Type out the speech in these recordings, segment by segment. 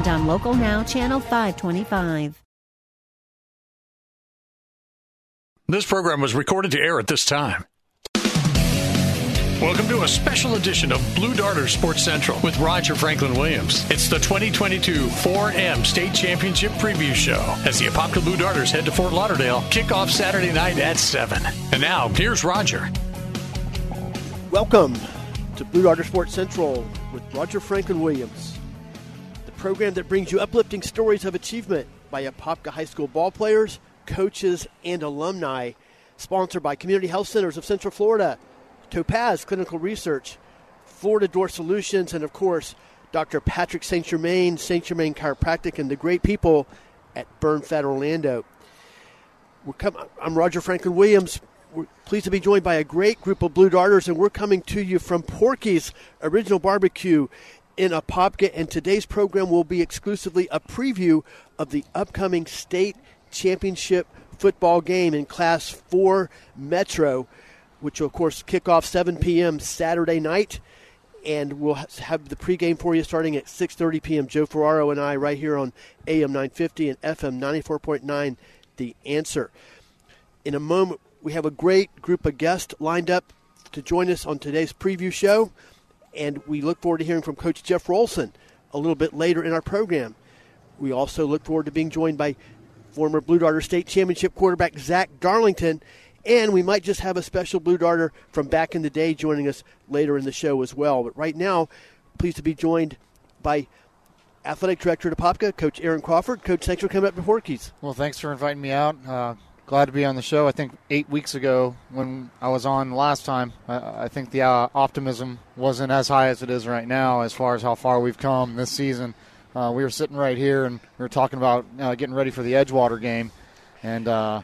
and on Local Now, Channel 525. This program was recorded to air at this time. Welcome to a special edition of Blue Darter Sports Central with Roger Franklin Williams. It's the 2022 4M State Championship Preview Show as the Apopka Blue Darters head to Fort Lauderdale, kick off Saturday night at 7. And now, here's Roger. Welcome to Blue Darter Sports Central with Roger Franklin Williams, the program that brings you uplifting stories of achievement by Apopka High School ball players, coaches, and alumni. Sponsored by Community Health Centers of Central Florida, Topaz Clinical Research, Florida Door Solutions, and of course, Dr. Patrick St. Germain, St. Germain Chiropractic, and the great people at Burn Fat Orlando. We're come, I'm Roger Franklin Williams. We're pleased to be joined by a great group of Blue Darters, and we're coming to you from Porky's Original Barbecue in Apopka. And today's program will be exclusively a preview of the upcoming state championship football game in Class 4 Metro, which will, of course, kick off 7 p.m. Saturday night. And we'll have the pregame for you starting at 6.30 p.m. Joe Ferraro and I right here on AM 950 and FM 94.9, The Answer. In a moment, we have a great group of guests lined up to join us on today's preview show. And we look forward to hearing from Coach Jeff Rolson a little bit later in our program. We also look forward to being joined by former Blue Darter State Championship quarterback Zach Darlington. And we might just have a special Blue Darter from back in the day joining us later in the show as well. But right now, pleased to be joined by Athletic Director at Apopka, Coach Aaron Crawford. Coach, thanks for coming up to Porky's. Well, thanks for inviting me out. Uh, glad to be on the show. I think eight weeks ago when I was on last time, I, I think the uh, optimism wasn't as high as it is right now as far as how far we've come this season. Uh, we were sitting right here and we were talking about uh, getting ready for the Edgewater game, and uh,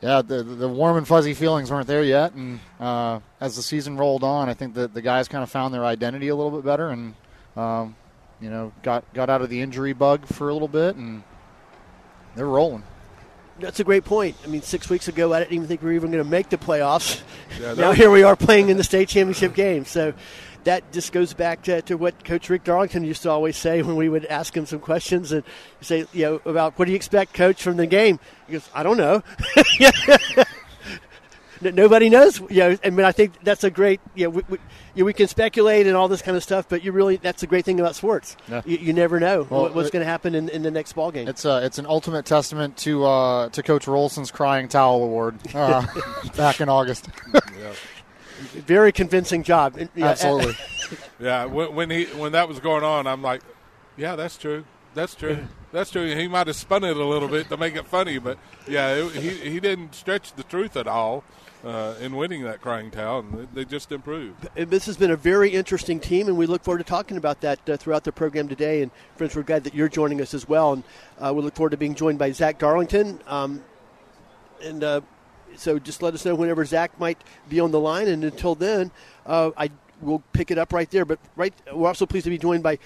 yeah, the the warm and fuzzy feelings weren't there yet. And uh, as the season rolled on, I think that the guys kind of found their identity a little bit better, and um, you know got got out of the injury bug for a little bit, and they're rolling. That's a great point. I mean, six weeks ago, I didn't even think we were even going to make the playoffs. Yeah, now here we are playing in the state championship game. So that just goes back to, to what Coach Rick Darlington used to always say when we would ask him some questions and say, you know, about what do you expect, Coach, from the game? He goes, I don't know. N- Nobody knows, you know. I mean, I think that's a great. You know, we, we, you know, we can speculate and all this kind of stuff, but you really—that's the great thing about sports. Yeah. You, you never know Well, what, what's going to happen in, in the next ball game. It's uh, it's an ultimate testament to uh, to Coach Rolson's crying towel award uh, back in August. Very convincing job. And, Absolutely. Yeah, when, when he when that was going on, I'm like, yeah, that's true. That's true. That's true. He might have spun it a little bit to make it funny, but yeah, it, he he didn't stretch the truth at all uh, in winning that crying towel, and they, they just improved. And this has been a very interesting team, and we look forward to talking about that uh, throughout the program today. And friends, we're glad that you're joining us as well. And uh, we look forward to being joined by Zach Darlington. Um, and uh, so just let us know whenever Zach might be on the line. And until then, uh, I will pick it up right there. But right, we're also pleased to be joined by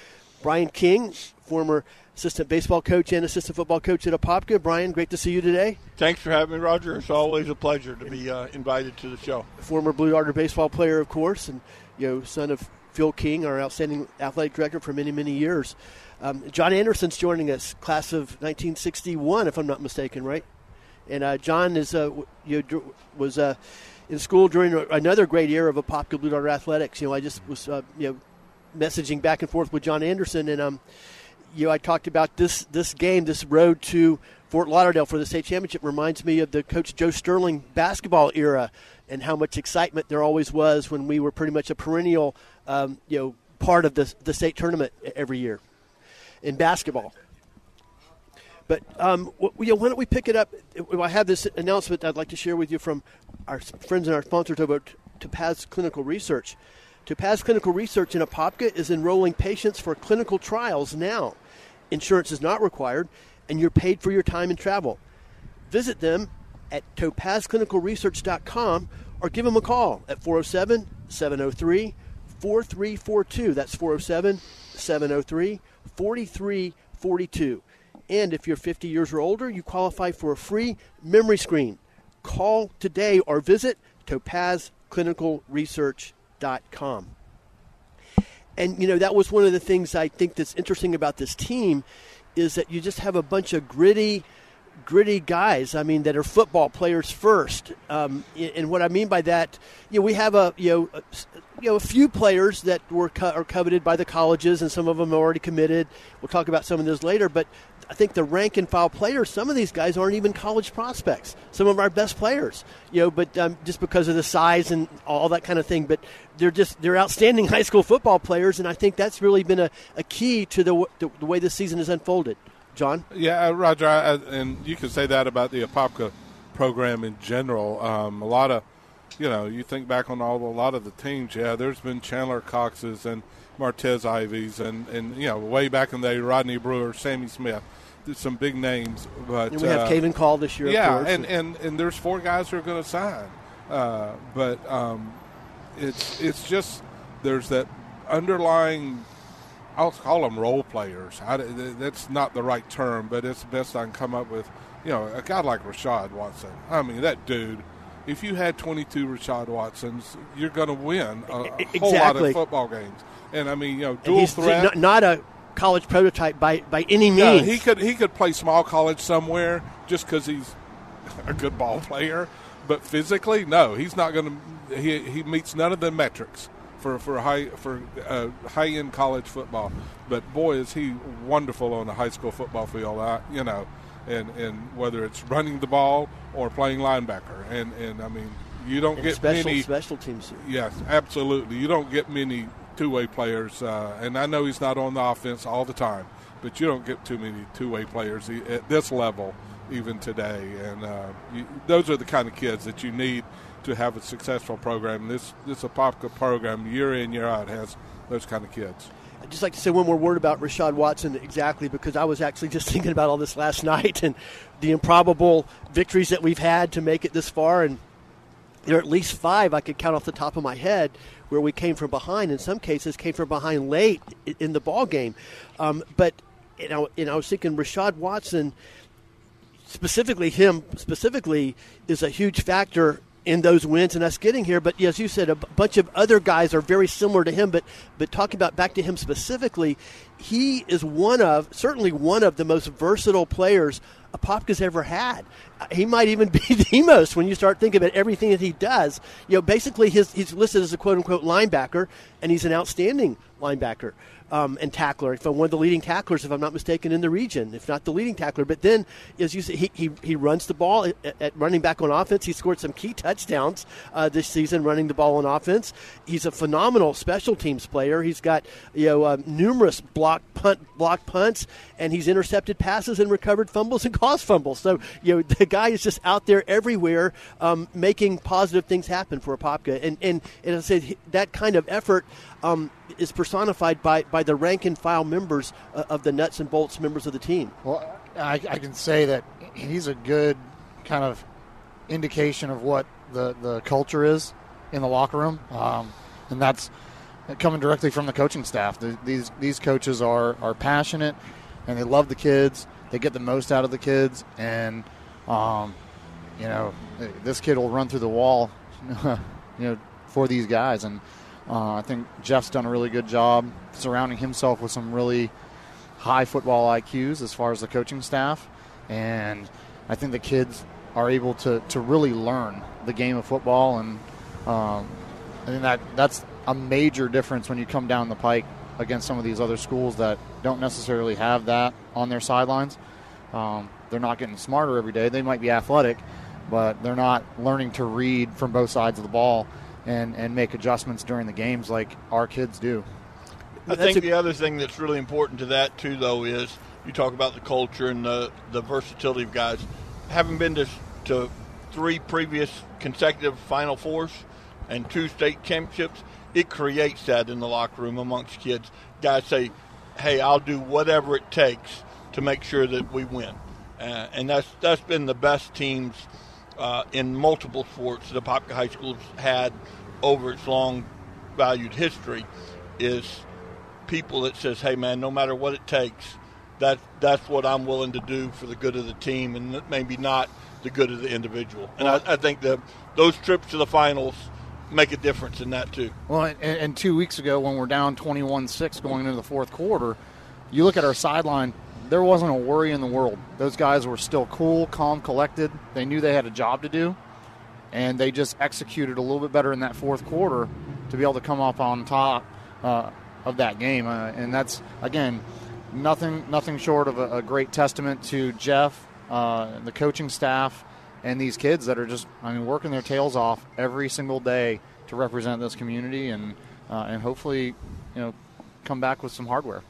Brian King, former assistant baseball coach and assistant football coach at Apopka. Brian, great to see you today. Thanks for having me, Roger. It's always a pleasure to be uh, invited to the show. former Blue Darter baseball player, of course, and you know, son of Phil King, our outstanding athletic director for many, many years. Um, John Anderson's joining us, class of 1961, if I'm not mistaken, right? And uh, John is uh, you know, was uh, in school during another great era of Apopka Blue Darter athletics. You know, I just was uh, you know messaging back and forth with John Anderson, and um, you know, I talked about this this game, this road to Fort Lauderdale for the state championship reminds me of the Coach Joe Sterling basketball era, and how much excitement there always was when we were pretty much a perennial, um, you know, part of the the state tournament every year in basketball. But um, you know, why don't we pick it up? I have this announcement I'd like to share with you from our friends and our sponsors over Topaz Clinical Research. Topaz Clinical Research in Apopka is enrolling patients for clinical trials now. Insurance is not required, and you're paid for your time and travel. Visit them at topazclinicalresearch.com or give them a call at 407 703 4342. That's 407 703 4342. And if you're 50 years or older, you qualify for a free memory screen. Call today or visit topazclinicalresearch.com. And you know that was one of the things I think that's interesting about this team is that you just have a bunch of gritty, gritty guys. I mean, that are football players first. Um, and what I mean by that, you know, we have a you know, you know, a few players that were co- are coveted by the colleges, and some of them are already committed. We'll talk about some of those later, but. I think the rank and file players, some of these guys aren't even college prospects. Some of our best players, you know, but um, just because of the size and all that kind of thing. But they're just they're outstanding high school football players, and I think that's really been a, a key to the, the, the way this season has unfolded. John? Yeah, uh, Roger, I, and you can say that about the Apopka program in general. Um, a lot of, you know, you think back on all a lot of the teams. Yeah, there's been Chandler Coxes and Martez Iveys, and and you know, way back in the day, Rodney Brewer, Sammy Smith. Some big names, but And we have uh, Caven Call this year. yeah, of course. and, and and there's four guys who are going to sign, uh, but um, it's it's just there's that underlying. I'll call them role players. I, that's not the right term, but it's the best I can come up with. You know, a guy like Rashad Watson. I mean, that dude. If you had 22 Rashad Watsons, you're going to win a, a whole lot of football games. And I mean, you know, dual he's threat. not, not a college prototype by, by any means. Yeah, he could he could play small college somewhere just because he's a good ball player, but physically, no, he's not going to. He he meets none of the metrics for for high for uh, high end college football. But boy, is he wonderful on the high school football field. I, you know, and and whether it's running the ball or playing linebacker, and and I mean, you don't And get special many special teams. Yes, absolutely. You don't get many two-way players, uh, and I know he's not on the offense all the time, but you don't get too many two-way players e- at this level even today. And uh, you, those are the kind of kids that you need to have a successful program. This this Apopka program, year in year out, has those kind of kids. I'd just like to say one more word about Rashad Watson exactly because I was actually just thinking about all this last night and the improbable victories that we've had to make it this far. And there are at least five I could count off the top of my head where we came from behind. In some cases, came from behind late in the ball game. Um, but you know, and I was thinking Rashad Watson, specifically him specifically, is a huge factor in those wins and us getting here. But as you said, a bunch of other guys are very similar to him. But but talking about back to him specifically, he is one of certainly one of the most versatile players Apopka's ever had. Uh, He might even be the most when you start thinking about everything that he does. You know, basically his, he's listed as a quote unquote linebacker, and he's an outstanding linebacker um, and tackler. If I'm one of the leading tacklers, if I'm not mistaken, in the region, if not the leading tackler. But then, as you say, he, he, he runs the ball at, at running back on offense. He scored some key touchdowns uh, this season running the ball on offense. He's a phenomenal special teams player. He's got you know uh, numerous block punt block punts, and he's intercepted passes and recovered fumbles and caused fumbles. So you know the guy is just out there everywhere, um, making positive things happen for Apopka. And and, and as I said, that kind of effort um, is personified by, by the rank and file members uh, of the nuts and bolts members of the team. Well, I, I can say that he's a good kind of indication of what the, the culture is in the locker room, um, and that's coming directly from the coaching staff. The, these these coaches are are passionate, and they love the kids. They get the most out of the kids, and um, you know this kid will run through the wall, you know, for these guys. And uh, I think Jeff's done a really good job surrounding himself with some really high football IQs as far as the coaching staff, and I think the kids are able to, to really learn the game of football, and um, I think that that's a major difference when you come down the pike against some of these other schools that don't necessarily have that on their sidelines. Um, they're not getting smarter every day. They might be athletic, but they're not learning to read from both sides of the ball and, and make adjustments during the games like our kids do. I That's think a- the other thing that's really important to that too, though, is you talk about the culture and the the versatility of guys. Having been to to three previous consecutive Final Fours and two state championships, it creates that in the locker room amongst kids. Guys say, "Hey, I'll do whatever it takes to make sure that we win." uh, and that's that's been the best teams uh, in multiple sports that Apopka High School's had over its long valued history. Is people that says, "Hey, man, no matter what it takes, that that's what I'm willing to do for the good of the team, and maybe not the good of the individual." And I, I think that those trips to the finals make a difference in that too. Well, and, and two weeks ago when we're down 21-6 going into the fourth quarter, you look at our sideline. There wasn't a worry in the world. Those guys were still cool, calm, collected. They knew they had a job to do, and they just executed a little bit better in that fourth quarter to be able to come up on top uh, of that game. Uh, and that's again nothing nothing short of a, a great testament to Jeff, uh, the coaching staff, and these kids that are just I mean working their tails off every single day to represent this community and uh, and hopefully you know come back with some hardware.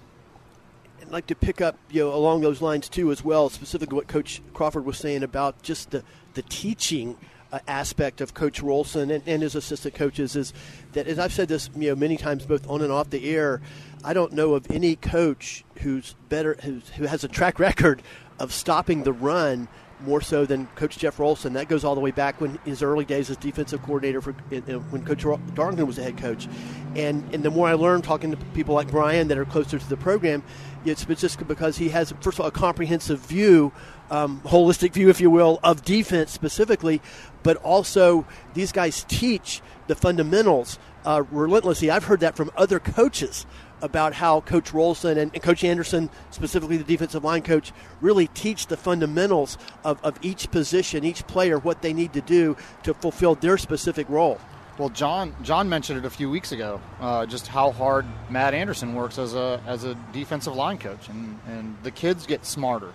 Like to pick up you know along those lines too as well, specifically what Coach Crawford was saying about just the the teaching uh, aspect of Coach Rolson and, and, his assistant coaches is that, as I've said this you know many times, both on and off the air, I don't know of any coach who's better who's, who has a track record of stopping the run more so than Coach Jeff Rolson. That goes all the way back when his early days as defensive coordinator for when Coach Darlington was the head coach. And and the more I learn talking to people like Brian that are closer to the program, it's just because he has first of all a comprehensive view, um, holistic view, if you will, of defense specifically, but also these guys teach the fundamentals uh, relentlessly. I've heard that from other coaches about how Coach Rolson and, and, Coach Anderson, specifically the defensive line coach, really teach the fundamentals of, of each position, each player, what they need to do to fulfill their specific role. Well, John John mentioned it a few weeks ago, uh, just how hard Matt Anderson works as a as a defensive line coach, and, and the kids get smarter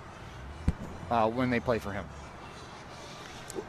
uh, when they play for him.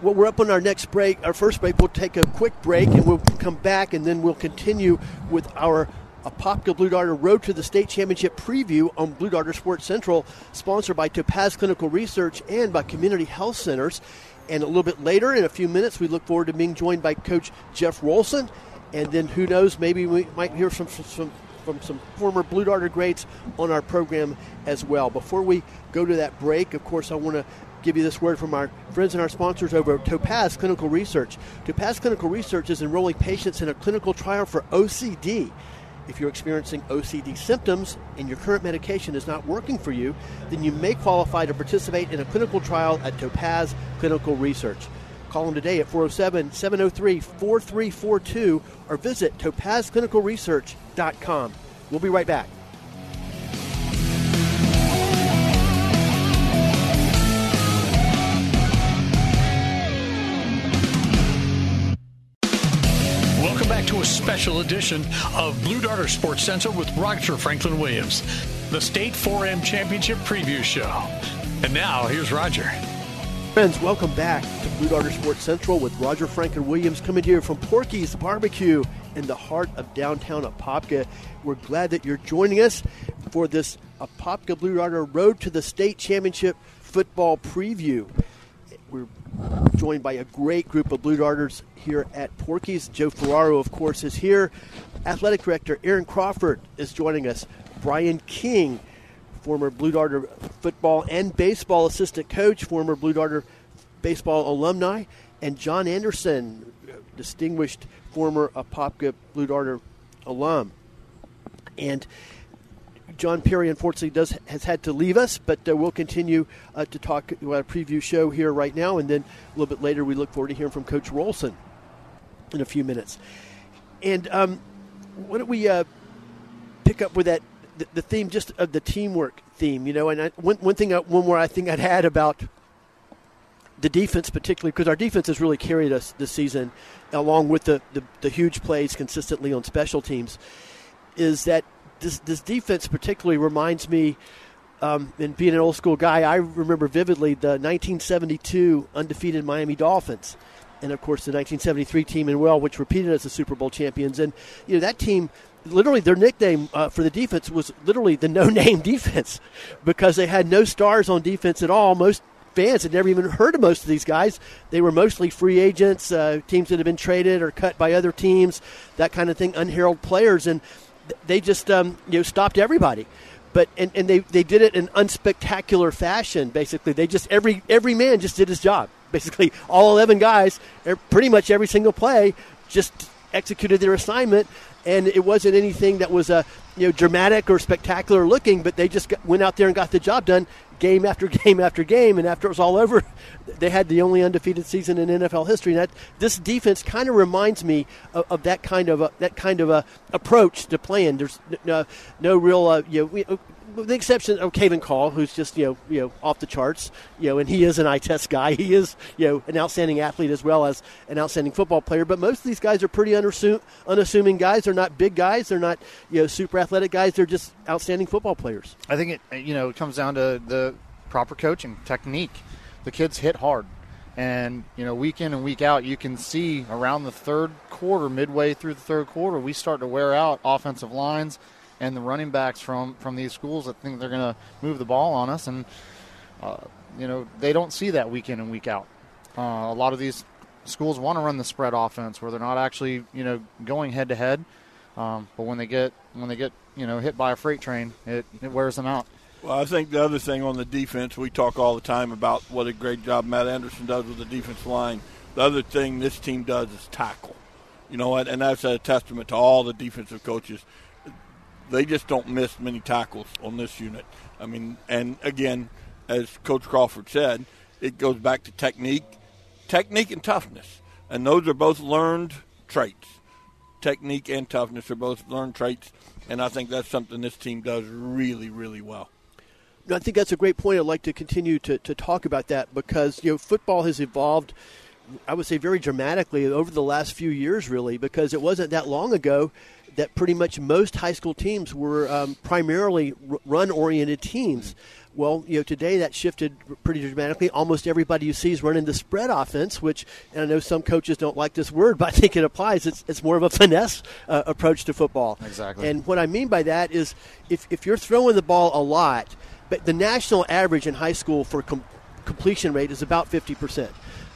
Well, we're up on our next break. Our first break. We'll take a quick break, and we'll come back, and then we'll continue with our Apopka Blue Darter Road to the State Championship preview on Blue Darter Sports Central, sponsored by Topaz Clinical Research and by Community Health Centers. And a little bit later, in a few minutes, we look forward to being joined by Coach Jeff Rolson. And then who knows, maybe we might hear from, from, from some former Blue Darter greats on our program as well. Before we go to that break, of course, I want to give you this word from our friends and our sponsors over at Topaz Clinical Research. Topaz Clinical Research is enrolling patients in a clinical trial for OCD. If you're experiencing OCD symptoms and your current medication is not working for you, then you may qualify to participate in a clinical trial at Topaz Clinical Research. Call them today at 407 703 4342 or visit topazclinicalresearch.com. We'll be right back. Special edition of Blue Darter Sports Central with Roger Franklin Williams, the State 4M Championship Preview Show. And now, here's Roger. Friends, welcome back to Blue Darter Sports Central with Roger Franklin Williams coming here from Porky's Barbecue in the heart of downtown Apopka. We're glad that you're joining us for this Apopka Blue Darter Road to the State Championship football preview. We're joined by a great group of Blue Darters here at Porky's. Joe Ferraro, of course, is here. Athletic Director Aaron Crawford is joining us. Brian King, former Blue Darter football and baseball assistant coach, former Blue Darter baseball alumni, and John Anderson, distinguished former Apopka Blue Darter alum. And John Perry, unfortunately, does has had to leave us, but uh, we'll continue uh, to talk about a preview show here right now, and then a little bit later, we look forward to hearing from Coach Rolson in a few minutes. And um, why don't we uh, pick up with that the, the, theme just of the teamwork theme, you know? And I, one one thing, one more I think I'd add about the defense, particularly because our defense has really carried us this season, along with the, the, the huge plays consistently on special teams, is that this this defense particularly reminds me. Um, and being an old school guy, I remember vividly the 1972 undefeated Miami Dolphins, and of course the 1973 team in well, which repeated as the Super Bowl champions. And you know that team, literally their nickname uh, for the defense was literally the no-name defense, because they had no stars on defense at all. Most fans had never even heard of most of these guys. They were mostly free agents, uh, teams that had been traded or cut by other teams, that kind of thing, unheralded players, and they just um, you know stopped everybody. but and, and they, they did it in unspectacular fashion. Basically, they just every every man just did his job. Basically, all eleven guys, er, pretty much every single play, just executed their assignment, and it wasn't anything that was uh, you know dramatic or spectacular looking, but they just got, went out there and got the job done game after game after game, and after it was all over, they had the only undefeated season in NFL history. And that this defense kind of reminds me of, of, that kind of a, that kind of a approach to playing. There's no, no real uh, you know. We, with the exception of Caven Call, who's just you know you know off the charts, you know, and he is an eye test guy. He is you know an outstanding athlete as well as an outstanding football player. But most of these guys are pretty unassuming, unassuming guys. They're not big guys. They're not you know super athletic guys. They're just outstanding football players. I think it you know it comes down to the proper coaching technique. The kids hit hard. And, you know, week in and week out, you can see around the third quarter, midway through the third quarter, we start to wear out offensive lines and the running backs from, from these schools that think they're going to move the ball on us. And, uh, you know, they don't see that week in and week out. Uh, a lot of these schools want to run the spread offense where they're not actually, you know, going head to head. Um, but when they get when they get you know hit by a freight train, it, it wears them out. Well, I think the other thing on the defense, we talk all the time about what a great job Matt Anderson does with the defense line. The other thing this team does is tackle. You know what? And that's a testament to all the defensive coaches. They just don't miss many tackles on this unit. I mean, and again, as Coach Crawford said, it goes back to technique, technique and toughness. And those are both learned traits. Technique and toughness are both learned traits. And I think that's something this team does really, really well. I think that's a great point. I'd like to continue to, to talk about that because you know football has evolved. I would say very dramatically over the last few years, really, because it wasn't that long ago that pretty much most high school teams were um, primarily run-oriented teams. Well, you know, today that shifted pretty dramatically. Almost everybody you see is running the spread offense, which and I know some coaches don't like this word, but I think it applies. It's, it's more of a finesse uh, approach to football. Exactly. And what I mean by that is if, if you're throwing the ball a lot – but the national average in high school for com- completion rate is about 50%.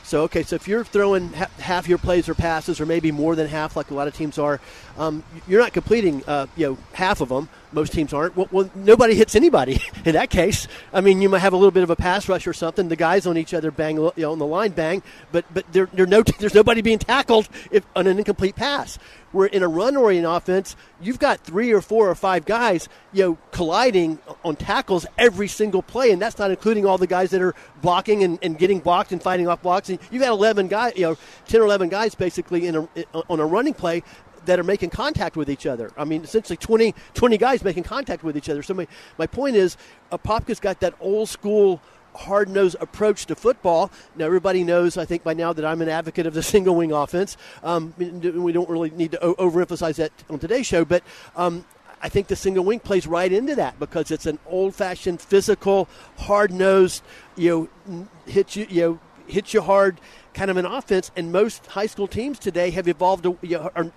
So, okay, so if you're throwing ha- half your plays or passes, or maybe more than half, like a lot of teams are, um, you're not completing, uh, you know, half of them. Most teams aren't. Well, well, nobody hits anybody in that case. I mean, you might have a little bit of a pass rush or something. The guys on each other bang, you know, on the line bang, but but there, there no, there's nobody being tackled if on an incomplete pass. Where in a run-oriented offense, you've got three or four or five guys, you know, colliding on tackles every single play, and that's not including all the guys that are blocking and, and getting blocked and fighting off blocks. And you've got 11 guys, you know, 10 or 11 guys basically in a, on a running play that are making contact with each other. I mean, essentially 20, 20 guys making contact with each other. So my, my point is, Apopka's got that old school – hard nosed approach to football. Now, everybody knows, I think, by now that I'm an advocate of the single wing offense. Um, we don't really need to overemphasize that on today's show, but um, I think the single wing plays right into that because it's an old fashioned, physical, hard nosed, you know, hit you, you know, hit you hard kind of an offense. And most high school teams today have evolved, you know,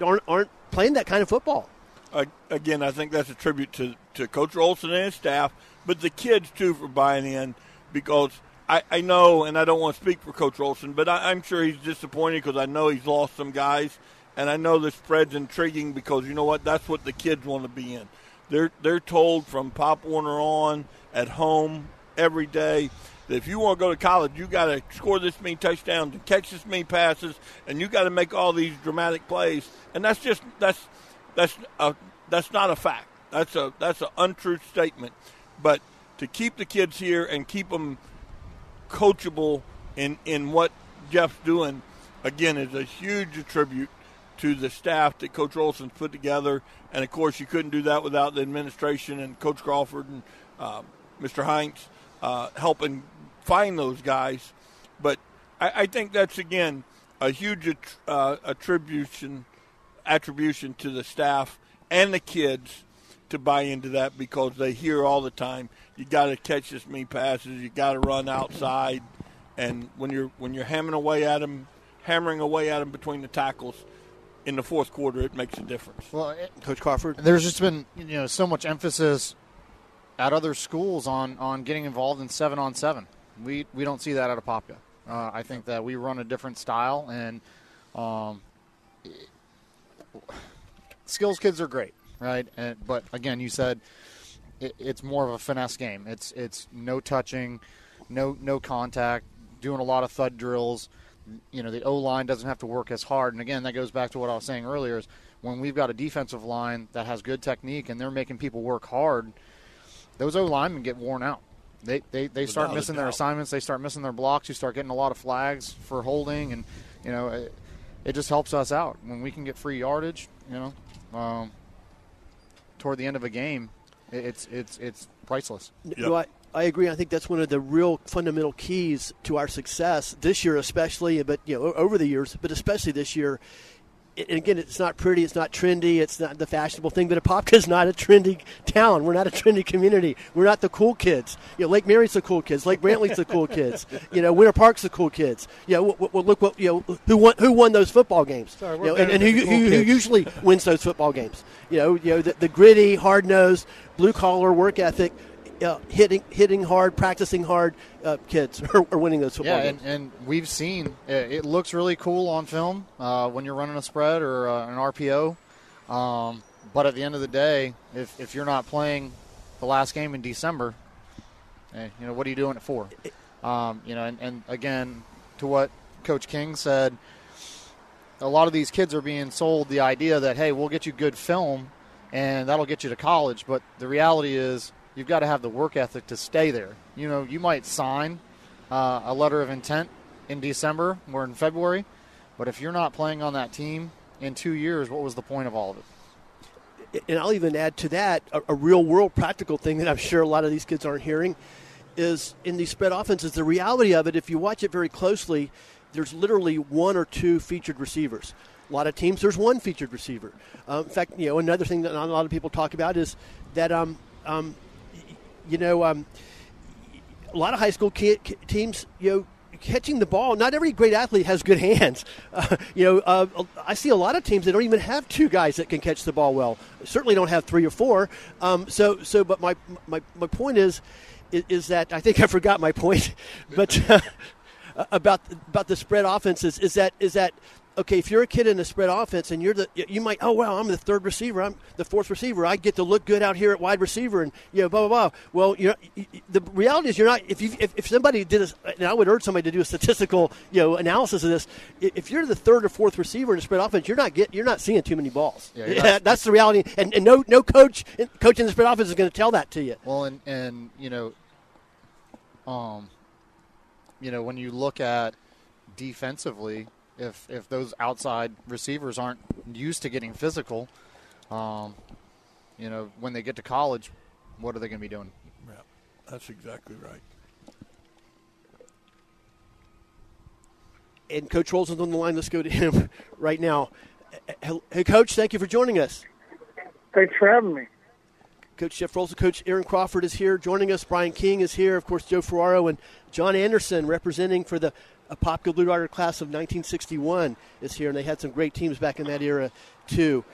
aren't, aren't playing that kind of football. Again, I think that's a tribute to, to Coach Rolson and his staff but the kids too for buying in because I, I know, and I don't want to speak for Coach Rolson, but I, I'm sure he's disappointed because I know he's lost some guys, and I know the spread's intriguing because you know what? That's what the kids want to be in. They're they're told from Pop Warner on at home every day that if you want to go to college, you got to score this many touchdowns and catch this many passes, and you got to make all these dramatic plays. And that's just that's that's a, that's not a fact. That's a that's an untrue statement. But to keep the kids here and keep them coachable in, in what Jeff's doing, again, is a huge tribute to the staff that Coach Rolson's put together. And of course, you couldn't do that without the administration and Coach Crawford and uh, Mr. Heinz uh, helping find those guys. But I, I think that's again a huge uh, attribution attribution to the staff and the kids to buy into that because they hear all the time you got to catch this many passes, you got to run outside, and when you're when you're hammering away at them, hammering away at them between the tackles in the fourth quarter, it makes a difference. Well, Coach Crawford, there's just been you know so much emphasis at other schools on on getting involved in seven on seven. We we don't see that at Apopka. Uh, I think that we run a different style, and um, skills kids are great right? And, but again, you said it, it's more of a finesse game. It's it's no touching, no no contact, doing a lot of thud drills. You know, the O line doesn't have to work as hard. And again, that goes back to what I was saying earlier: is when we've got a defensive line that has good technique and they're making people work hard, those O linemen get worn out. They they, they start Without missing their assignments. They start missing their blocks. You start getting a lot of flags for holding, and you know, it, it just helps us out when we can get free yardage. You know, um, toward the end of a game, it, it's it's it's priceless. No, I, I agree. I think that's one of the real fundamental keys to our success this year, especially, but you know, over the years, but especially this year. And again, it's not pretty, it's not trendy, it's not the fashionable thing. But Apopka is not a trendy town. We're not a trendy community. We're not the cool kids. You know, Lake Mary's the cool kids. Lake Brantley's the cool kids. You know, Winter Park's the cool kids. You know, w- w- look what you know who won who won those football games. Sorry, You know, and, and who, cool who, who usually wins those football games. You know, you know the, the gritty, hard nosed, blue collar work ethic, uh, hitting hitting hard, practicing hard uh, kids are, are winning those football Yeah, games. and, and we've seen uh, it looks really cool on film uh, when you're running a spread or uh, an RPO. Um, but at the end of the day, if, if you're not playing the last game in December, eh, you know what are you doing it for? Um, you know, and, and again, to what Coach King said, a lot of these kids are being sold the idea that hey, we'll get you good film, and that'll get you to college. But the reality is, you've got to have the work ethic to stay there. You know, you might sign uh, a letter of intent in December or in February, but if you're not playing on that team in two years, what was the point of all of it? and I'll even add to that a, a real world practical thing that I'm sure a lot of these kids aren't hearing is in these spread offenses. The reality of it, if you watch it very closely, there's literally one or two featured receivers. A lot of teams, there's one featured receiver. Um, in fact, you know, another thing that not a lot of people talk about is that, um, um, you know, um, a lot of high school teams, you know, catching the ball. Not every great athlete has good hands. Uh, you know, uh, I see a lot of teams that don't even have two guys that can catch the ball well. Certainly don't have three or four. Um, so, so, but my my my point is, is, is that I think I forgot my point, but uh, about about the spread offenses is that is that. Okay, if you're a kid in a spread offense and you're the, you might, oh wow, I'm the third receiver, I'm the fourth receiver, I get to look good out here at wide receiver, and you know, blah blah blah. Well, you know, the reality is you're not. If you if, if somebody did, a, and I would urge somebody to do a statistical, you know, analysis of this. If you're the third or fourth receiver in a spread offense, you're not get, you're not seeing too many balls. Yeah, you're that's the reality, and, and no no coach coach in the spread offense is going to tell that to you. Well, and and you know, um, you know, when you look at defensively, if if those outside receivers aren't used to getting physical, um, you know, when they get to college, what are they going to be doing? Yeah, that's exactly right. And Coach Rolson's on the line. Let's go to him right now. Hey, Coach, thank you for joining us. Thanks for having me. Coach Jeff Rolson, Coach Aaron Crawford is here joining us. Brian King is here. Of course, Joe Ferraro and John Anderson representing for the Apopka Blue Darter class of 1961 is here, and they had some great teams back in that era too.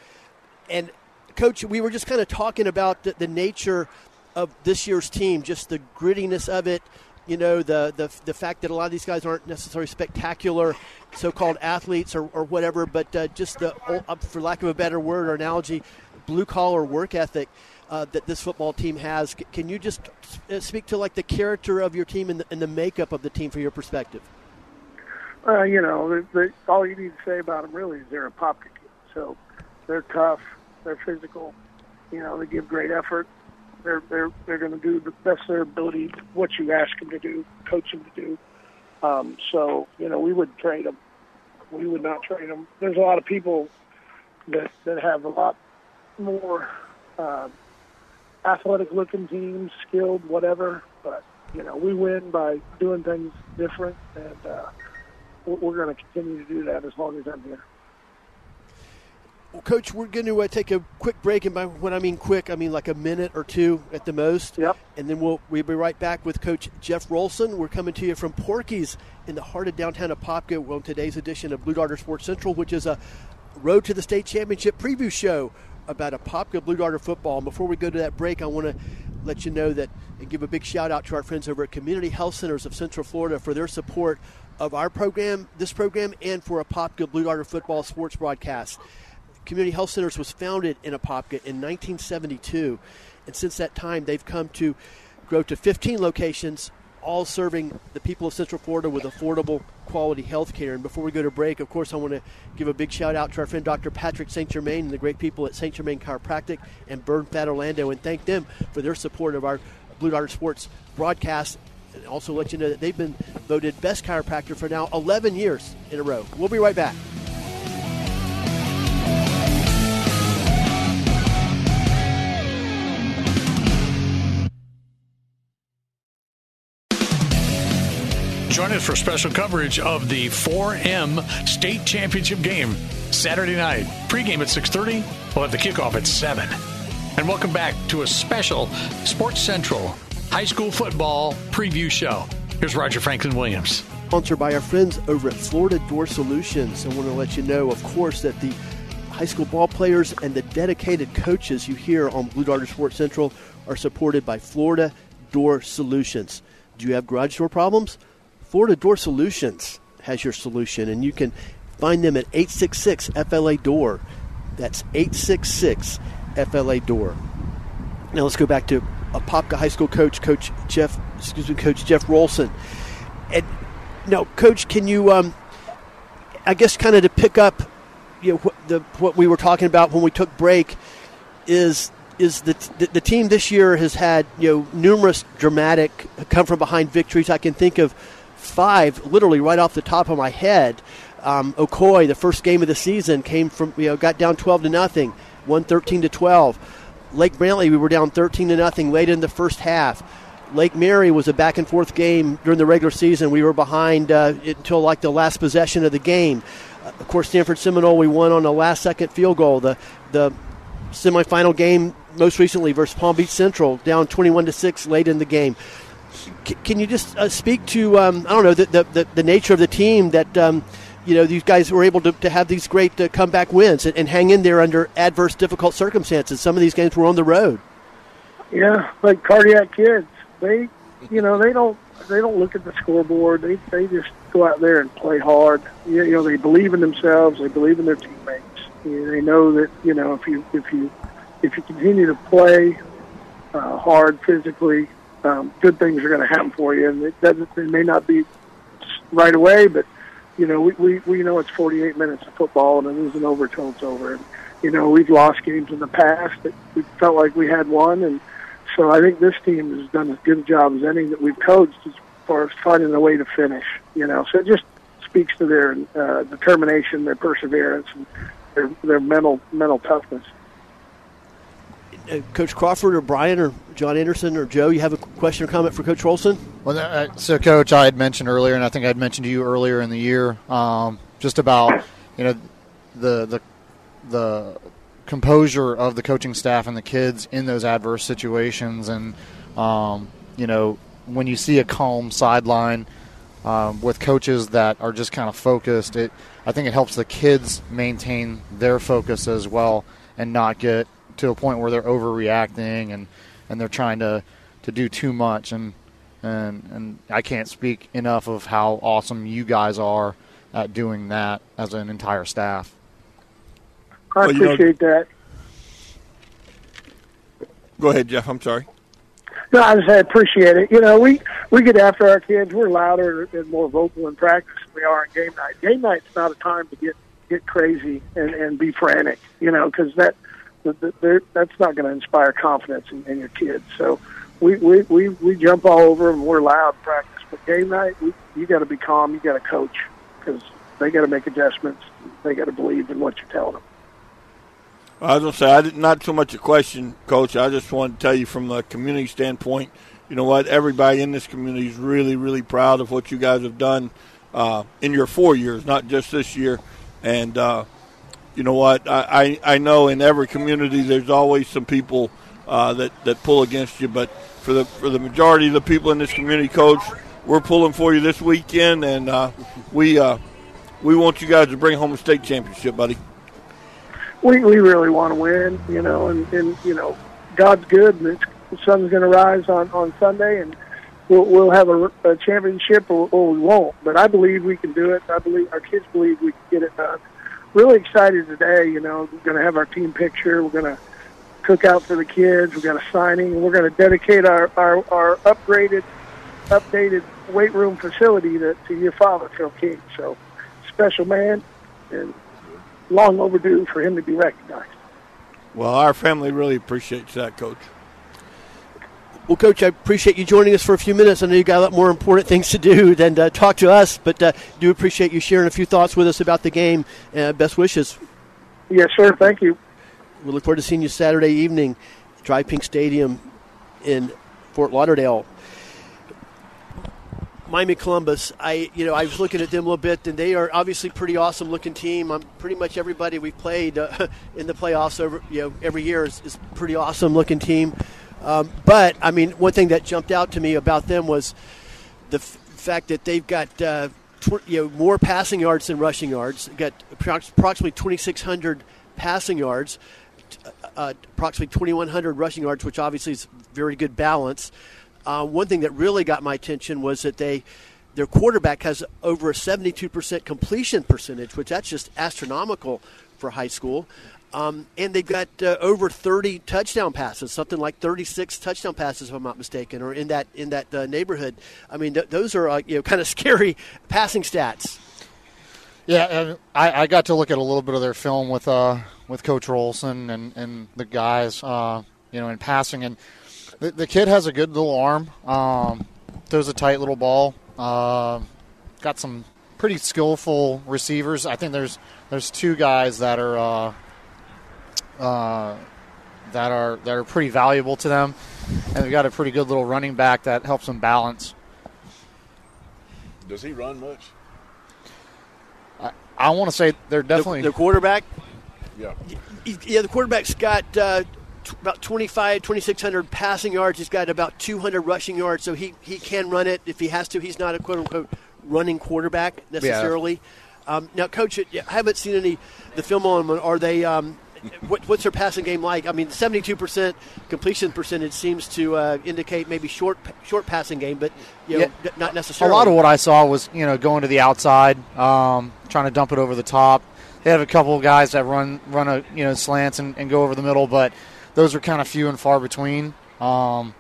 And Coach, we were just kind of talking about the, the nature of this year's team, just the grittiness of it. You know, the, the the fact that a lot of these guys aren't necessarily spectacular, so-called athletes or, or whatever, but uh, just the, uh, for lack of a better word or analogy, blue collar work ethic uh, that this football team has. Can you just uh, speak to like the character of your team and the, and the makeup of the team from your perspective? Uh, you know, the, the, all you need to say about them really is they're Apopka kid. So they're tough, they're physical, you know, they give great effort. They're they're they're going to do the best of their ability what you ask them to do, coach them to do. Um, so you know, we would trade them. We would not trade them. There's a lot of people that that have a lot more uh, athletic looking teams, skilled, whatever. But you know, we win by doing things different, and uh, we're, going to continue to do that as long as I'm here. Well, Coach, we're going to uh, take a quick break, and by when I mean quick, I mean like a minute or two at the most. Yep. And then we'll we'll be right back with Coach Jeff Rolson. We're coming to you from Porky's in the heart of downtown Apopka on today's edition of Blue Darter Sports Central, which is a Road to the State Championship preview show about Apopka Blue Darter football. And before we go to that break, I want to let you know that and give a big shout out to our friends over at Community Health Centers of Central Florida for their support of our program, this program, and for Apopka Blue Darter football sports broadcast. Community Health Centers was founded in Apopka in 1972, And since that time, they've come to grow to 15 locations, all serving the people of Central Florida with affordable, quality health care. And before we go to break, of course, I want to give a big shout out to our friend Dr. Patrick St. Germain and the great people at St. Germain Chiropractic and Burn Fat Orlando, and thank them for their support of our Blue Darter Sports broadcast. And also let you know that they've been voted best chiropractor for now 11 years in a row. We'll be right back. Join us for special coverage of the 4M state championship game Saturday night. Pregame at 6:30. We'll have the kickoff at 7. And welcome back to a special Sports Central high school football preview show. Here's Roger Franklin Williams. Sponsored by our friends over at Florida Door Solutions. I want to let you know, of course, that the high school ball players and the dedicated coaches you hear on Blue Darter Sports Central are supported by Florida Door Solutions. Do you have garage door problems? Florida Door Solutions has your solution, and you can find them at 866 FLA Door. That's 866 FLA Door. Now let's go back to Apopka High School coach, Coach Jeff, excuse me, Coach Jeff Rolson. And now, Coach, can you, um, I guess, kind of to pick up, you know, what, the, what we were talking about when we took break, is is the, the, the team this year has had you know numerous dramatic come from behind victories. I can think of five, literally right off the top of my head. Um, Ocoee, the first game of the season, came from you know got down 12 to nothing, won 13 to 12. Lake Brantley, we were down 13 to nothing late in the first half. Lake Mary was a back and forth game during the regular season. We were behind uh, until like the last possession of the game. Uh, of course, Sanford Seminole, we won on a last second field goal. The the semifinal game most recently versus Palm Beach Central, down 21 to six late in the game can you just uh, speak to um, I don't know the, the, the, nature of the team that um, you know these guys were able to, to have these great uh, comeback wins and, and, hang in there under adverse, difficult circumstances. Some of these games were on the road. Yeah, like cardiac kids, they you know they don't they don't look at the scoreboard. They they just go out there and play hard. You, you know they believe in themselves. They believe in their teammates. You they know that you know if you if you if you continue to play uh, hard physically um, good things are going to happen for you. And it doesn't, it may not be right away, but you know, we, we, we know it's 48 minutes of football and it isn't over until it's over. And, you know, we've lost games in the past that we felt like we had won. And so I think this team has done as good a job as any that we've coached as far as finding a way to finish, you know, so it just speaks to their uh, determination, their perseverance, and their, their mental, mental toughness. Uh, Coach Crawford or Brian or John Anderson or Joe, you have a question or comment for Coach Rolson? Well, uh, so Coach, I had mentioned earlier, and I think I had mentioned to you earlier in the year, um, just about you know the the the composure of the coaching staff and the kids in those adverse situations, and um, you know when you see a calm sideline um, with coaches that are just kind of focused, it I think it helps the kids maintain their focus as well and not get to a point where they're overreacting and, and they're trying to, to do too much. And, and, and I can't speak enough of how awesome you guys are at doing that as an entire staff. I well, appreciate know, that. Go ahead, Jeff. I'm sorry. No, I just I appreciate it. You know, we we get after our kids. We're louder and more vocal in practice than we are in game night. Game night's not a time to get get crazy and and be frantic. You know, because that that's not going to inspire confidence in, in your kids. So we, we, we, we jump all over them. We're loud in practice. But game night, we, you got to be calm. You got to coach because they got to make adjustments. They got to believe in what you're telling them. I was going to say, I did, not so much a question, Coach. I just wanted to tell you from a community standpoint, you know what? Everybody in this community is really, really proud of what you guys have done uh, in your four years, not just this year. And, uh, you know what? I, I, I know in every community there's always some people uh, that that pull against you, but for the for the majority of the people in this community, coach, we're pulling for you this weekend, and uh, we uh, we want you guys to bring home a state championship, buddy. We we really want to win, you know, and, and you know, God's good, and the sun's going to rise on on Sunday, and we'll we'll have a, a championship, or, or we won't. But I believe we can do it. I believe our kids believe we can get it done really excited today. You know, we're going to have our team picture. We're going to cookout for the kids. We got a signing. We're going to dedicate our, our, our upgraded, updated weight room facility to, to your father, Phil King. So, special man, and long overdue for him to be recognized. Well, our family really appreciates that, Coach. Well, Coach, I appreciate you joining us for a few minutes. I know you got a lot more important things to do than uh, talk to us, but uh, do appreciate you sharing a few thoughts with us about the game. Uh, best wishes. Yes, sir. Thank you. We look forward to seeing you Saturday evening, Drive Pink Stadium in Fort Lauderdale. Miami Columbus, I you know I was looking at them a little bit, and they are obviously pretty awesome looking team. I'm pretty much everybody we've played uh, in the playoffs over you know every year is, is pretty awesome looking team. Um, but I mean, one thing that jumped out to me about them was the f- fact that they've got uh, tw- you know more passing yards than rushing yards. They've got approximately 2,600 passing yards, uh, approximately 2,100 rushing yards, which obviously is very good balance. Uh, one thing that really got my attention was that they their quarterback has over a 72% completion percentage, which that's just astronomical for high school. Um, and they've got uh, over 30 touchdown passes, something like 36 touchdown passes, if I'm not mistaken, or in that in that uh, neighborhood. I mean, th- those are uh, you know kind of scary passing stats. Yeah, and I, I got to look at a little bit of their film with uh, with Coach Rolson and, and the guys, uh, you know, in passing, and the, the kid has a good little arm. Um, throws a tight little ball. Uh, got some pretty skillful receivers. I think there's there's two guys that are uh, uh, that are that are pretty valuable to them, and they've got a pretty good little running back that helps them balance. Does he run much? I, I want to say they're definitely the, the quarterback. Yeah, yeah. The quarterback's got uh, t- about 25, 2,600 passing yards. He's got about 200 rushing yards, so he, he can run it if he has to. He's not a quote unquote running quarterback necessarily. Yeah. Um, now, coach, I haven't seen any the film on them. Are they? Um, what, what's their passing game like? I mean, 72% completion percentage seems to uh, indicate maybe short short passing game, but you know, yeah. not necessarily. A lot of what I saw was you know going to the outside, um, trying to dump it over the top. They have a couple of guys that run run a you know slants and, and go over the middle, but those are kind of few and far between. Um,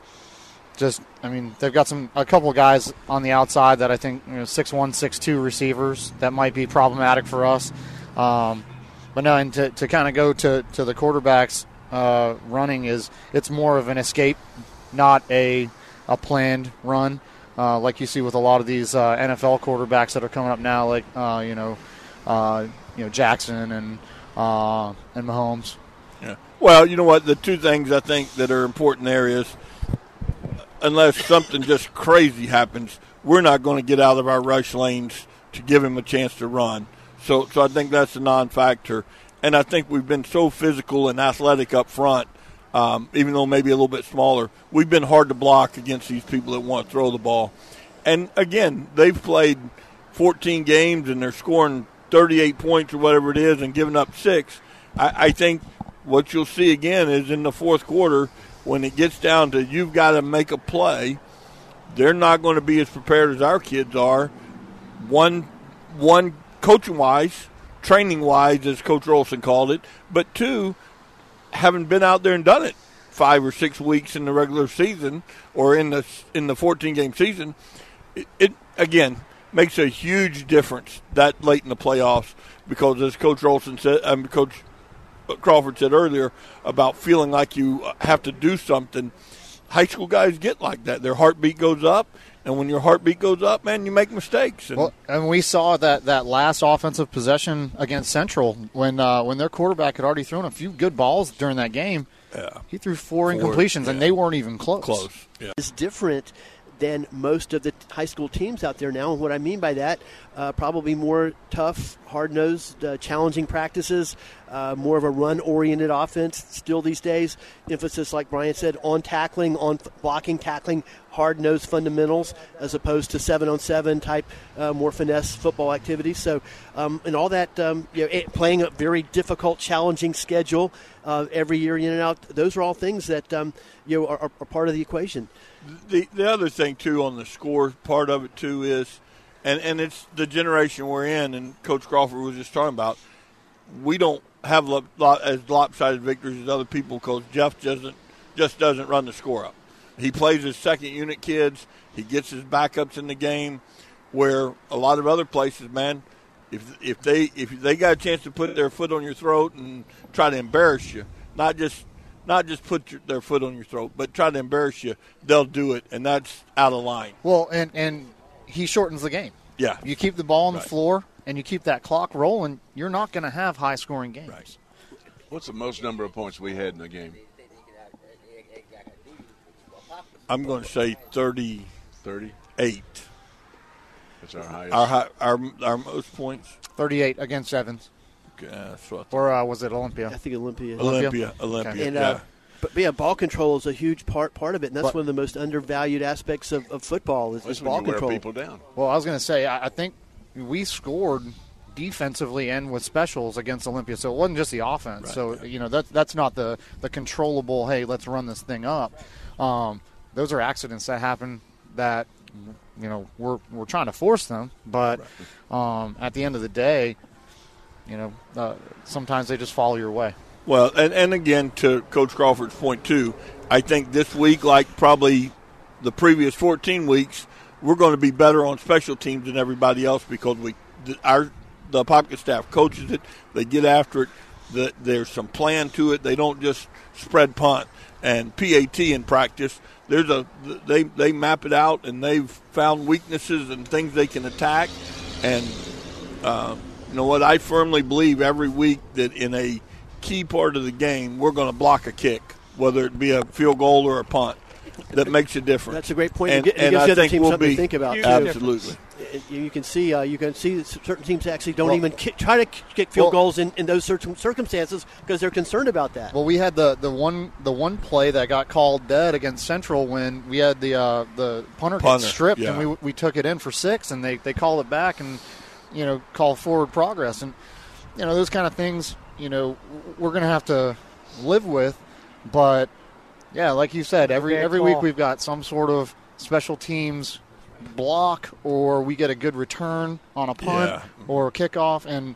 just, I mean, they've got some a couple of guys on the outside that I think you know six one, six two receivers that might be problematic for us. Um, but no, and to, to kind of go to, to the quarterbacks uh, running is it's more of an escape, not a a planned run uh, like you see with a lot of these uh, NFL quarterbacks that are coming up now, like uh, you know, uh, you know Jackson and uh, and Mahomes. Yeah. Well, you know what? The two things I think that are important there is, unless something just crazy happens, we're not going to get out of our rush lanes to give him a chance to run. So, so I think that's a non-factor. And I think we've been so physical and athletic up front, um, even though maybe a little bit smaller. We've been hard to block against these people that want to throw the ball. And again, they've played 14 games and they're scoring 38 points or whatever it is and giving up six. I, I think what you'll see again is in the fourth quarter when it gets down to you've got to make a play. They're not going to be as prepared as our kids are. One, one coaching wise, training wise, as Coach Rolson called it, but two, having been out there and done it five or six weeks in the regular season or in the in the 14 game season, it, it again makes a huge difference that late in the playoffs because as Coach Rolson said, um, Coach Crawford said earlier about feeling like you have to do something. High school guys get like that. Their heartbeat goes up, and when your heartbeat goes up, man, you make mistakes. And, well, and we saw that, that last offensive possession against Central when uh, when their quarterback had already thrown a few good balls during that game. Yeah. He threw four, four incompletions, yeah. and they weren't even close. Close. Yeah. It's different than most of the high school teams out there now. And what I mean by that, uh, probably more tough, hard nosed, uh, challenging practices, uh, more of a run oriented offense still these days. Emphasis, like Brian said, on tackling, on blocking, tackling, hard nosed fundamentals as opposed to seven on seven type, uh, more finesse football activities. So, um, and all that, um, you know, playing a very difficult, challenging schedule uh, every year in and out, those are all things that um, you know, are, are part of the equation the the other thing too on the score part of it too is, and and it's the generation we're in, and Coach Crawford was just talking about. We don't have as lopsided victories as other people because Jeff doesn't just doesn't run the score up. He plays his second unit kids. He gets his backups in the game, where a lot of other places, man, if if they if they got a chance to put their foot on your throat and try to embarrass you, not just not just put your, their foot on your throat, but try to embarrass you, they'll do it, and that's out of line. Well, and and he shortens the game. Yeah, You keep the ball on Right. the floor and you keep that clock rolling. You're not going to have high scoring games. Right. What's the most number of points we had in the game? I'm going to say 30. 38. That's our highest. Our hi- our our most points. 38 against Evans. Yeah, that's what Or uh, was it Olympia? I think Olympia. Olympia, Olympia. And yeah. uh, but yeah, ball control is a huge part part of it, and that's But- one of the most undervalued aspects of, of football is, That's is ball control. people down. Well, I was going to say, I, I think we scored defensively and with specials against Olympia, so it wasn't just the offense. so you know that's that's not the the controllable. Hey, let's run this thing up. Um, those are accidents that happen that you know we're we're trying to force them, but um, at the end of the day, you know uh, sometimes they just follow your way. Well, and, and again, to Coach Crawford's point, too, I think this week, like probably the previous 14 weeks, we're going to be better on special teams than everybody else because we our the Popka staff coaches it. They get after it. The, there's some plan to it. They don't just spread punt and PAT in practice. There's a they they map it out and they've found weaknesses and things they can attack. And uh, you know what? I firmly believe every week that in a key part of the game, we're going to block a kick, whether it be a field goal or a punt. That makes a difference. That's a great point. And, it and gives I the other think team we'll something be to think about. too. absolutely. You can see, uh, you can see that certain teams actually don't Well- even kick, try to kick field Well- goals in, in those certain circumstances because they're concerned about that. Well, we had the, the one the one play that got called dead against Central when we had the uh, the punter, Punter, get stripped yeah. and we we took it in for six and they they call it back and you know call forward progress and you know those kind of things you know we're gonna have to live with, but yeah, like you said, every Bad every week we've got some sort of special teams block or we get a good return on a punt Yeah. or a kickoff and.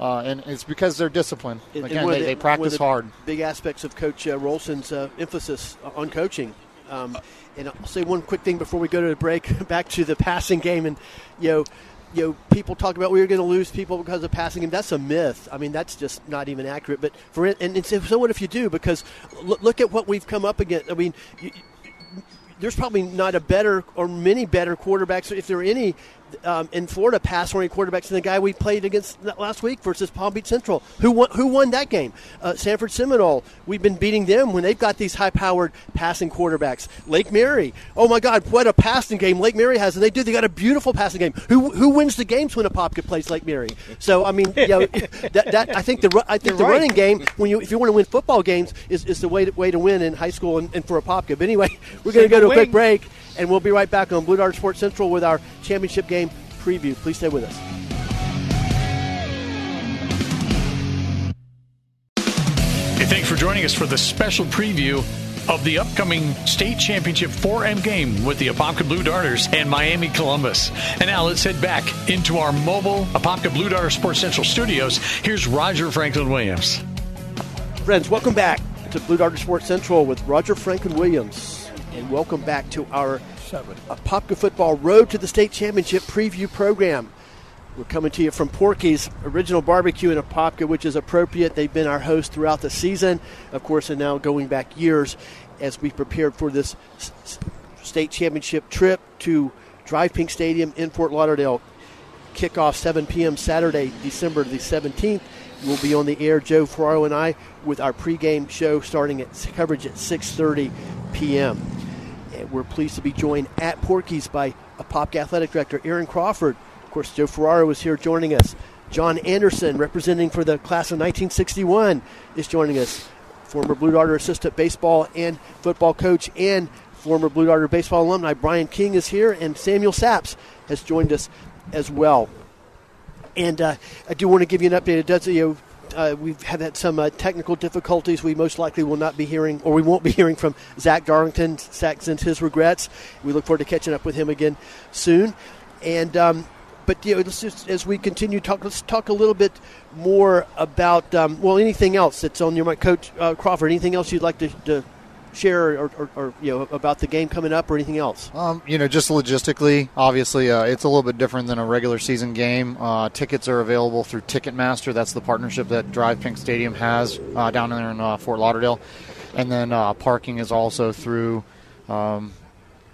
Uh, and it's because they're disciplined. And- and Again, they, the- they practice the hard. Big aspects of Coach uh, Rolson's uh, emphasis on coaching. Um, and I'll say one quick thing before we go to the break. Back to the passing game, and you know, you know, people talk about we are going to lose people because of passing game. That's a myth. I mean, that's just not even accurate. But for and it's, so what if you do? Because look, look at what we've come up against. I mean. You, there's probably not a better or many better quarterbacks, if there are any, um, in Florida pass oriented quarterbacks than the guy we played against last week versus Palm Beach Central. Who won, who won that game? Uh, Sanford Seminole. We've been beating them when they've got these high powered passing quarterbacks. Lake Mary. Oh my God, what a passing game Lake Mary has, and they do. They got a beautiful passing game. Who who wins the games when Apopka plays Lake Mary? So I mean, you know, that, that I think the I think the right. running game when you if you want to win football games is, is the way to, way to win in high school and, and for Apopka. But anyway, we're going to go to a quick break, and we'll be right back on Blue Darter Sports Central with our championship game preview. Please stay with us. Hey, thanks for joining us for the special preview of the upcoming state championship 4M game with the Apopka Blue Darters and Miami Columbus. And now let's head back into our mobile Apopka Blue Darter Sports Central studios. Here's Roger Franklin Williams. Friends, welcome back to Blue Darter Sports Central with Roger Franklin Williams. And welcome back to our Apopka Football Road to the State Championship preview program. We're coming to you from Porky's Original Barbecue in Apopka, which is appropriate. They've been our host throughout the season, of course, and now going back years as we prepared for this state championship trip to Drive Pink Stadium in Fort Lauderdale. Kickoff 7 p.m. Saturday, December the 17th. We'll be on the air, Joe Ferraro and I, with our pregame show starting at coverage at 6:30 p.m. And we're pleased to be joined at Porky's by Apopka Athletic Director Aaron Crawford. Of course, Joe Ferraro is here joining us. John Anderson, representing for the class of 1961, is joining us. Former Blue Darter assistant baseball and football coach and former Blue Darter baseball alumni Brian King is here, and Samuel Saps has joined us as well. And uh, I do want to give you an update. It does, you know, uh, we've had, some uh, technical difficulties. We most likely will not be hearing, or we won't be hearing from Zach Darlington. Zach sends his regrets. We look forward to catching up with him again soon. And um, but you know, just, as we continue talk, let's talk a little bit more about um, well, anything else that's on your mind, Coach uh, Crawford. Anything else you'd like to, to share or, or, or, you know about the game coming up or anything else? Um, you know, just logistically, obviously, uh, it's a little bit different than a regular season game. Uh, tickets are available through Ticketmaster. That's the partnership that Drive Pink Stadium has uh, down there in uh, Fort Lauderdale, and then uh, parking is also through um,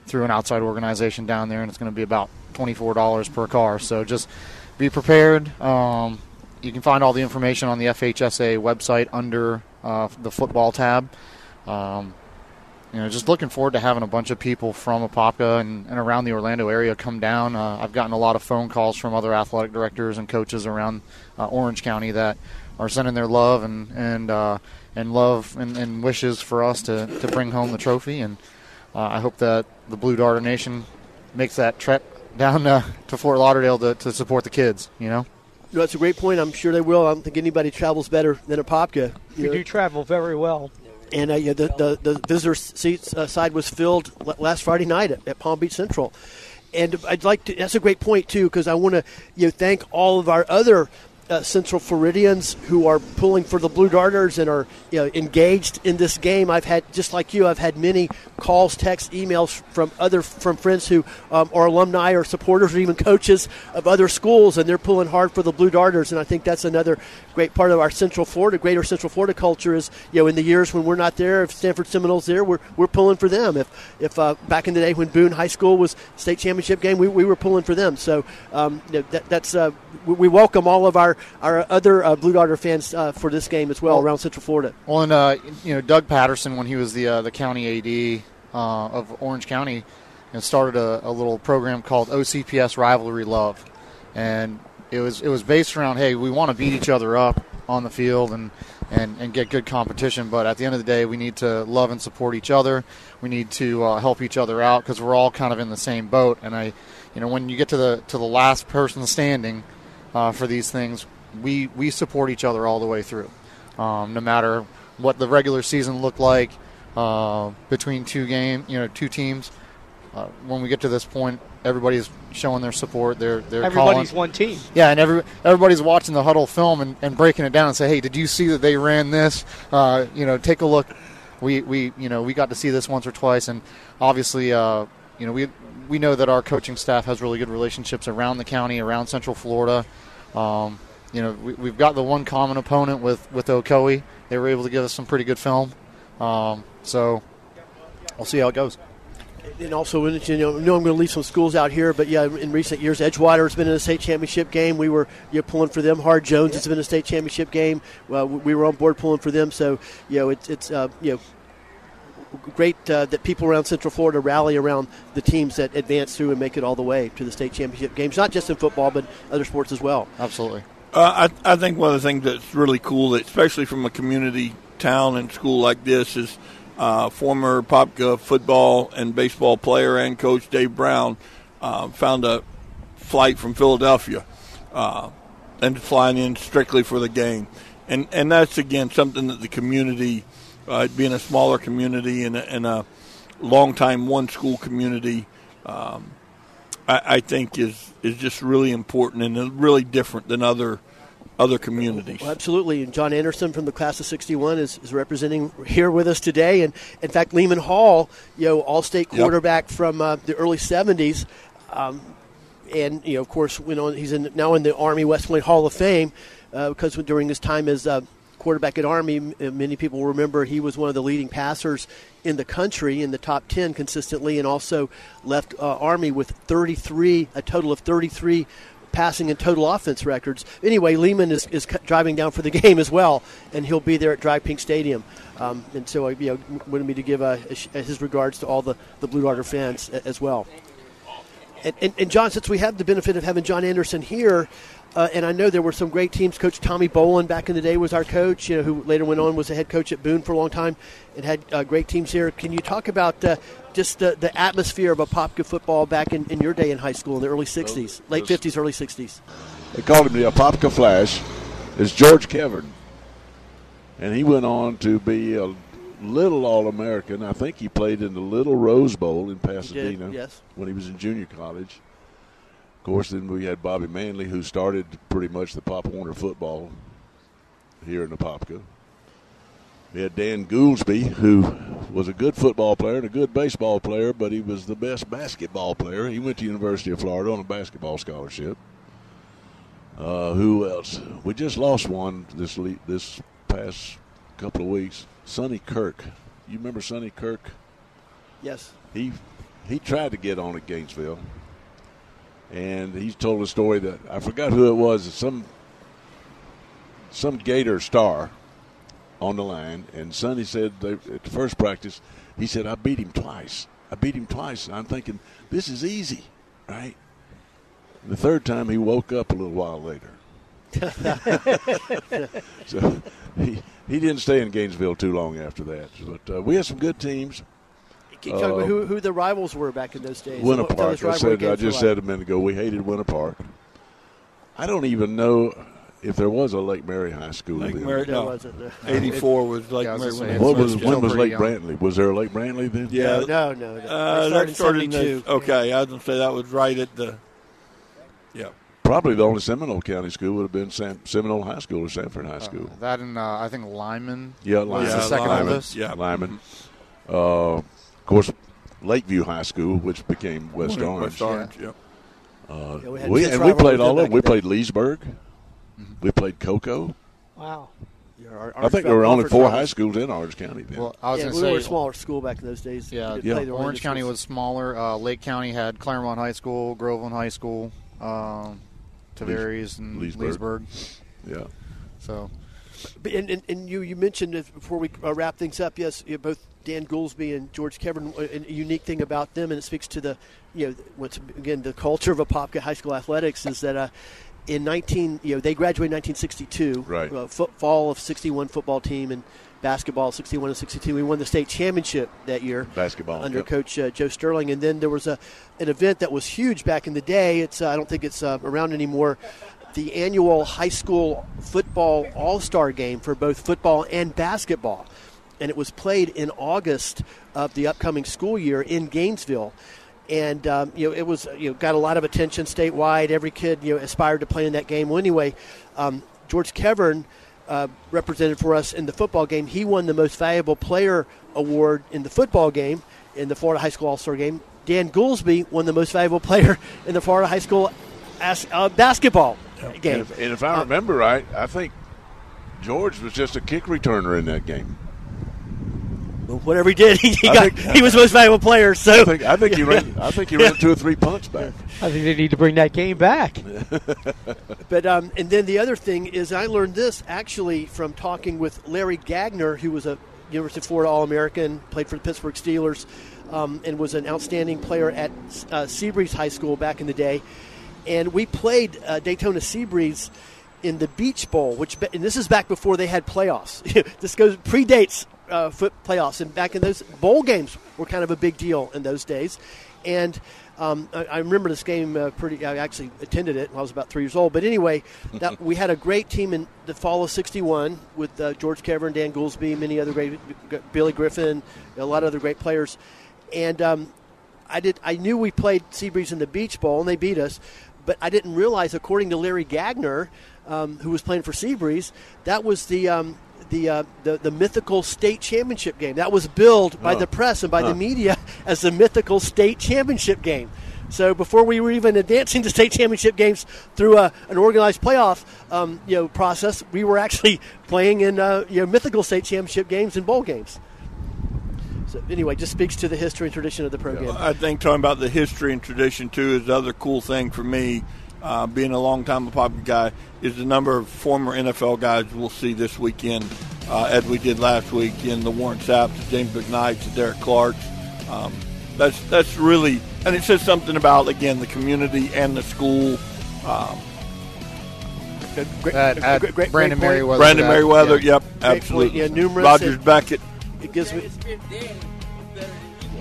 through an outside organization down there, and it's going to be about twenty four dollars per car. So just be prepared. Um, you can find all the information on the FHSA website under uh, the football tab. Um, you know, just looking forward to having a bunch of people from Apopka and, and around the Orlando area come down. Uh, I've gotten a lot of phone calls from other athletic directors and coaches around uh, Orange County that are sending their love and and uh, and love and, and, wishes for us to, to bring home the trophy. And uh, I hope that the Blue Darter Nation makes that trek down uh, to Fort Lauderdale to, to support the kids. You know. that's a great point. I'm sure they will. I don't think anybody travels better than Apopka. We do travel very well and uh, the, the, the visitor seats uh, side was filled last Friday night at, at, Palm Beach Central. And I'd like to. That's a great point too, because I want to you know, thank all of our other uh, Central Floridians who are pulling for the Blue Darters and are you know, engaged in this game. I've had just like you, I've had many calls, texts, emails from other from friends who um, are alumni or supporters or even coaches of other schools, and they're pulling hard for the Blue Darters. And I think that's another great part of our Central Florida, greater Central Florida culture is you know in the years when we're not there, if Sanford Seminoles there, we're we're pulling for them. If if uh, back in the day when Boone High School was state championship game, we, we were pulling for them. So um, you know, that, that's uh, we welcome all of our our other uh, Blue Darter fans uh, for this game as well, well, around Central Florida. Well, and uh, you know Doug Patterson when he was the uh, the county AD uh, of Orange County, you know, started a, a, little program called OCPS Rivalry Love, and it was it was based around hey we want to beat each other up on the field and, and, and get good competition. But at the end of the day, we need to love and support each other. We need to uh, help each other out because we're all kind of in the same boat. And I, you know, when you get to the to the last person standing uh, for these things, we we support each other all the way through, um, no matter what the regular season looked like uh, between two game, you know, two teams. Uh, when we get to this point, everybody's showing their support. They're they're everybody's calling. one team. Yeah, and every everybody's watching the Hudl film and, and breaking it down and say, hey, did you see that they ran this? Uh, you know, take a look. We we you know we got to see this once or twice, and obviously, uh, you know we we know that our coaching staff has really good relationships around the county, around Central Florida. Um, you know, we, have got the one common opponent with with Ocoee. They were able to give us some pretty good film. Um, so we'll see how it goes. And also, you know, I know I'm going to leave some schools out here, but yeah, in recent years, Edgewater has been in a state championship game. We were you know, pulling for them. Hard Jones yeah. has been a state championship game. We were on board pulling for them. So, you know, it, it's uh, you know great uh, that people around Central Florida rally around the teams that advance through and make it all the way to the state championship games, not just in football, but other sports as well. Absolutely. Uh, I, I think one of the things that's really cool, especially from a community town and school like this, is uh, former Popka football and baseball player and coach Dave Brown uh, found a flight from Philadelphia uh, and flying in strictly for the game. And, and that's, again, something that the community, uh, being a smaller community and a, and a long-time one-school community, um, I, I think is, is just really important and really different than other – other communities. Well, absolutely. And John Anderson from the class of 61 is, is, representing here with us today. And in fact, Leamon Hall, you know, all state quarterback yep. from uh, the early 70s. Um, and, you know, of course, went on, he's in, now in the Army West Point Hall of Fame uh, because during his time as uh, quarterback at Army, many people remember he was one of the leading passers in the country in the top 10 consistently and also left uh, Army with 33, a total of 33 passing and total offense records. Anyway, Leamon is, is driving down for the game as well, and he'll be there at Drive Pink Stadium. Um, and so, uh, you know, wanted me to give uh, his regards to all the, the Blue Darter fans as well. And, and, and, John, since we have the benefit of having John Anderson here, uh, and I know there were some great teams. Coach Tommy Bolin back in the day was our coach, you know, who later went on was the head coach at Boone for a long time, and had uh, great teams here. Can you talk about uh, just the, the atmosphere of Apopka football back in, in your day in high school in the early '60s, late '50s, early '60s? They called him the Apopka Flash. Is George Kevern, and he went on to be a little All American. I think he played in the Little Rose Bowl in Pasadena. yes. When he was in junior college course, then we had Bobby Manley, who started pretty much the Pop Warner football here in Apopka. We had Dan Goolsby, who was a good football player and a good baseball player, but he was the best basketball player. He went to University of Florida on a basketball scholarship. Uh, who else? We just lost one this le- this past couple of weeks. Sonny Kirk. You remember Sonny Kirk? Yes. He he tried to get on at Gainesville, and he told a story that I forgot who it was. Some some Gator star on the line, and Sonny said they, at the first practice, he said, "I beat him twice. I beat him twice." And I'm thinking, this is easy, right? And the third time, he woke up a little while later. so he he didn't stay in Gainesville too long after that. But uh, we had some good teams. Can you talk about who, who the rivals were back in those days? Winter What- tell us Park. I, said, I just said a minute ago we hated Winter Park. I don't even know if there was a Lake Mary High School. Lake then. Mary, There no. No. 84 was Lake Yeah, was Mary. when What was when was Lake young. Brantley? Was there a Lake Brantley then? Yeah, No, no, no. They Uh, started that started in the, okay. I was gonna say that was right at the. Yeah, Probably the only Seminole County school would have been Sam, Seminole High School or Sanford High School. Uh, that and uh, I think Lyman. yeah, was Lyman. the second Lyman. oldest. Yeah, Lyman. Uh, of course, Lakeview High School, which became West Orange. West Orange. Yeah. Uh, Yeah, we we, and we played all them of them. We in the played Leesburg. We played Cocoa. Wow. Yeah, our- I think there were only four rivals. high schools in Orange County then. Well, I was yeah, going we to say were a smaller school back in those days. Yeah, yeah. play the Orange Orange County schools. was smaller. Uh, Lake County had Clermont High School, Groveland High School, um, Tavares, and Leesburg. Leesburg. yeah. So But- And, and, and you, you mentioned it before we uh, wrap things up, yes, both Dan Goolsby and George Kevern, uh, a unique thing about them, and it speaks to the, you know, once again, the culture of Apopka High School athletics is that uh, in 19, you know, they graduated in 1962, Right. uh, fo- fall of 61 football team and basketball 61 and 62. We won the state championship that year. Basketball, under yep. Coach uh, Joe Sterling, and then there was a an event that was huge back in the day. It's uh, I don't think it's uh, around anymore. The annual high school football all star game for both football and basketball, and it was played in August of the upcoming school year in Gainesville. And um, you know it was you know got a lot of attention statewide. Every kid you know aspired to play in that game. Well, anyway, um, George Kevern uh, represented for us in the football game. He won the most valuable player award in the football game in the Florida High School All Star game. Dan Goolsby won the most valuable player in the Florida High School as, uh, basketball game. And if, and if I remember right, I think George was just a kick returner in that game. Whatever he did, he, he got think- he was the most valuable player. So I think I think he ran I think he ran two or three punts back. I think they need to bring that game back. But um, and then the other thing is, I learned this actually from talking with Larry Gagner, who was a University of Florida All American, played for the Pittsburgh Steelers, um, and was an outstanding player at uh, Seabreeze High School back in the day. And we played uh, Daytona Seabreeze in the Beach Bowl, which and this is back before they had playoffs. this goes predates uh, foot playoffs, and back in those bowl games were kind of a big deal in those days. And um, I, I remember this game uh, pretty. I actually attended it when I was about three years old. But anyway, that, we had a great team in the fall of '61 with uh, George Kevern, Dan Goolsby, many other great, Billy Griffin, a lot of other great players. And um, I did. I knew we played Seabreeze in the Beach Bowl, and they beat us. But I didn't realize, according to Larry Gagner, um, who was playing for Seabreeze, that was the um, the, uh, the the mythical state championship game. That was billed by Huh. the press and by Huh. the media as the mythical state championship game. So before we were even advancing to state championship games through a, an organized playoff, um, you know, process, we were actually playing in uh, you know mythical state championship games and bowl games. So anyway, just speaks to the history and tradition of the program. I think talking about the history and tradition too is the other cool thing for me. Uh, being a long time Apopka guy is the number of former NFL guys we'll see this weekend, uh, as we did last week in the Warren Sapps, the James McKnights, the Derek Clark. Um, that's that's really, and it says something about again the community and the school. Um, Great- at, great- great- great Brandon point. Meriweather. Brandon that- Meriweather, yeah. yep, absolutely. Yeah, numerous Rogers Beckett. It gives me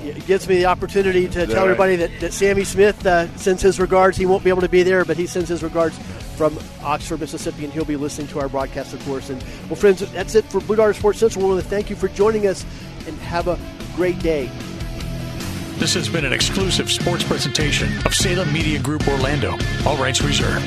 it gives me the opportunity to tell right? everybody that, that Sammy Smith uh, sends his regards. He won't be able to be there, but he sends his regards from Oxford, Mississippi, and he'll be listening to our broadcast, of course. And well, friends, that's it for Blue Darter Sports Central. We want to thank you for joining us, and have a great day. This has been an exclusive sports presentation of Salem Media Group Orlando. All rights reserved.